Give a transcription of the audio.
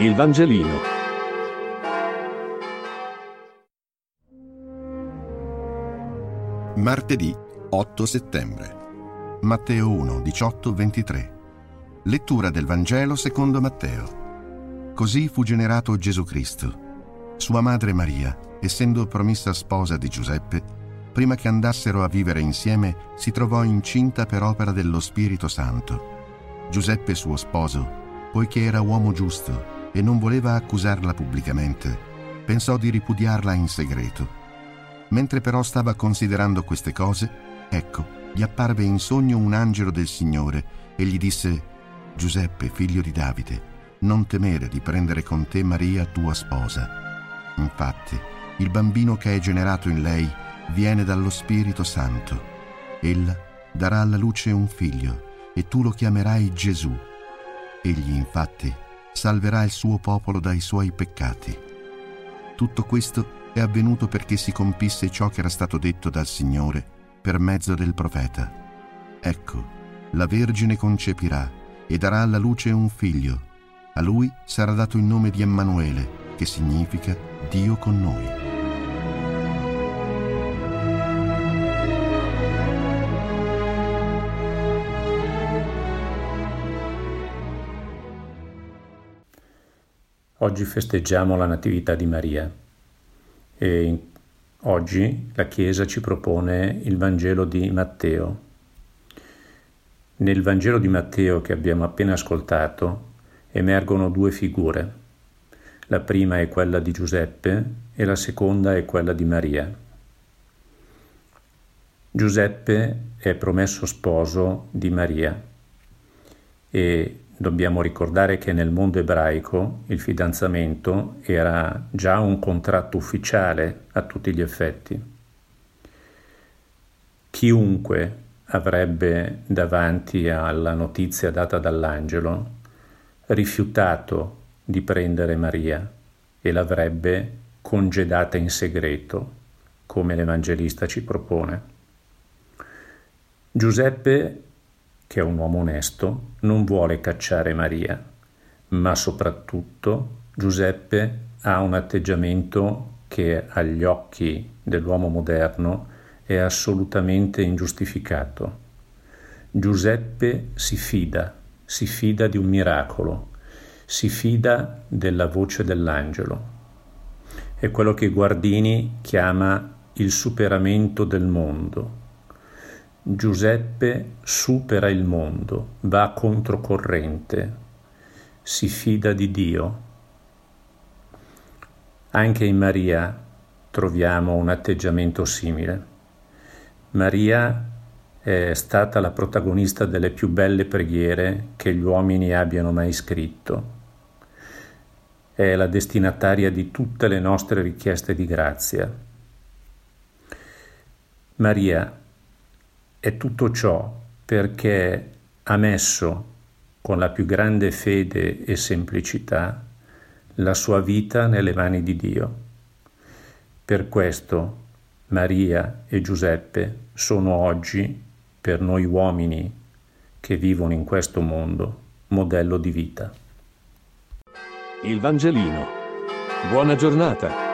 Il Vangelino. Martedì 8 settembre. Matteo 1, 18, 23. Lettura del Vangelo secondo Matteo. Così fu generato Gesù Cristo. Sua madre Maria, essendo promessa sposa di Giuseppe, prima che andassero a vivere insieme, si trovò incinta per opera dello Spirito Santo. Giuseppe, suo sposo, poiché era uomo giusto e non voleva accusarla pubblicamente, pensò di ripudiarla in segreto. Mentre però stava considerando queste cose, ecco, gli apparve in sogno un angelo del Signore e gli disse, Giuseppe, figlio di Davide, non temere di prendere con te Maria, tua sposa. Infatti, il bambino che è generato in lei viene dallo Spirito Santo. Ella darà alla luce un figlio e tu lo chiamerai Gesù. Egli infatti salverà il suo popolo dai suoi peccati. Tutto questo è avvenuto perché si compisse ciò che era stato detto dal Signore per mezzo del profeta. Ecco, la Vergine concepirà e darà alla luce un figlio. A lui sarà dato il nome di Emanuele, che significa Dio con noi. Oggi festeggiamo la Natività di Maria e oggi la Chiesa ci propone il Vangelo di Matteo. Nel Vangelo di Matteo che abbiamo appena ascoltato emergono due figure. La prima è quella di Giuseppe e la seconda è quella di Maria. Giuseppe è promesso sposo di Maria e Dobbiamo ricordare che nel mondo ebraico il fidanzamento era già un contratto ufficiale a tutti gli effetti. Chiunque avrebbe davanti alla notizia data dall'angelo rifiutato di prendere Maria e l'avrebbe congedata in segreto, come l'Evangelista ci propone. Giuseppe che è un uomo onesto, non vuole cacciare Maria, ma soprattutto Giuseppe ha un atteggiamento che agli occhi dell'uomo moderno è assolutamente ingiustificato. Giuseppe si fida, si fida di un miracolo, si fida della voce dell'angelo. È quello che Guardini chiama il superamento del mondo, Giuseppe supera il mondo, va controcorrente, si fida di Dio. Anche in Maria troviamo un atteggiamento simile. Maria è stata la protagonista delle più belle preghiere che gli uomini abbiano mai scritto. È la destinataria di tutte le nostre richieste di grazia. Maria è tutto ciò perché ha messo con la più grande fede e semplicità la sua vita nelle mani di Dio. Per questo Maria e Giuseppe sono oggi, per noi uomini che vivono in questo mondo, modello di vita. Il Vangelino. Buona giornata.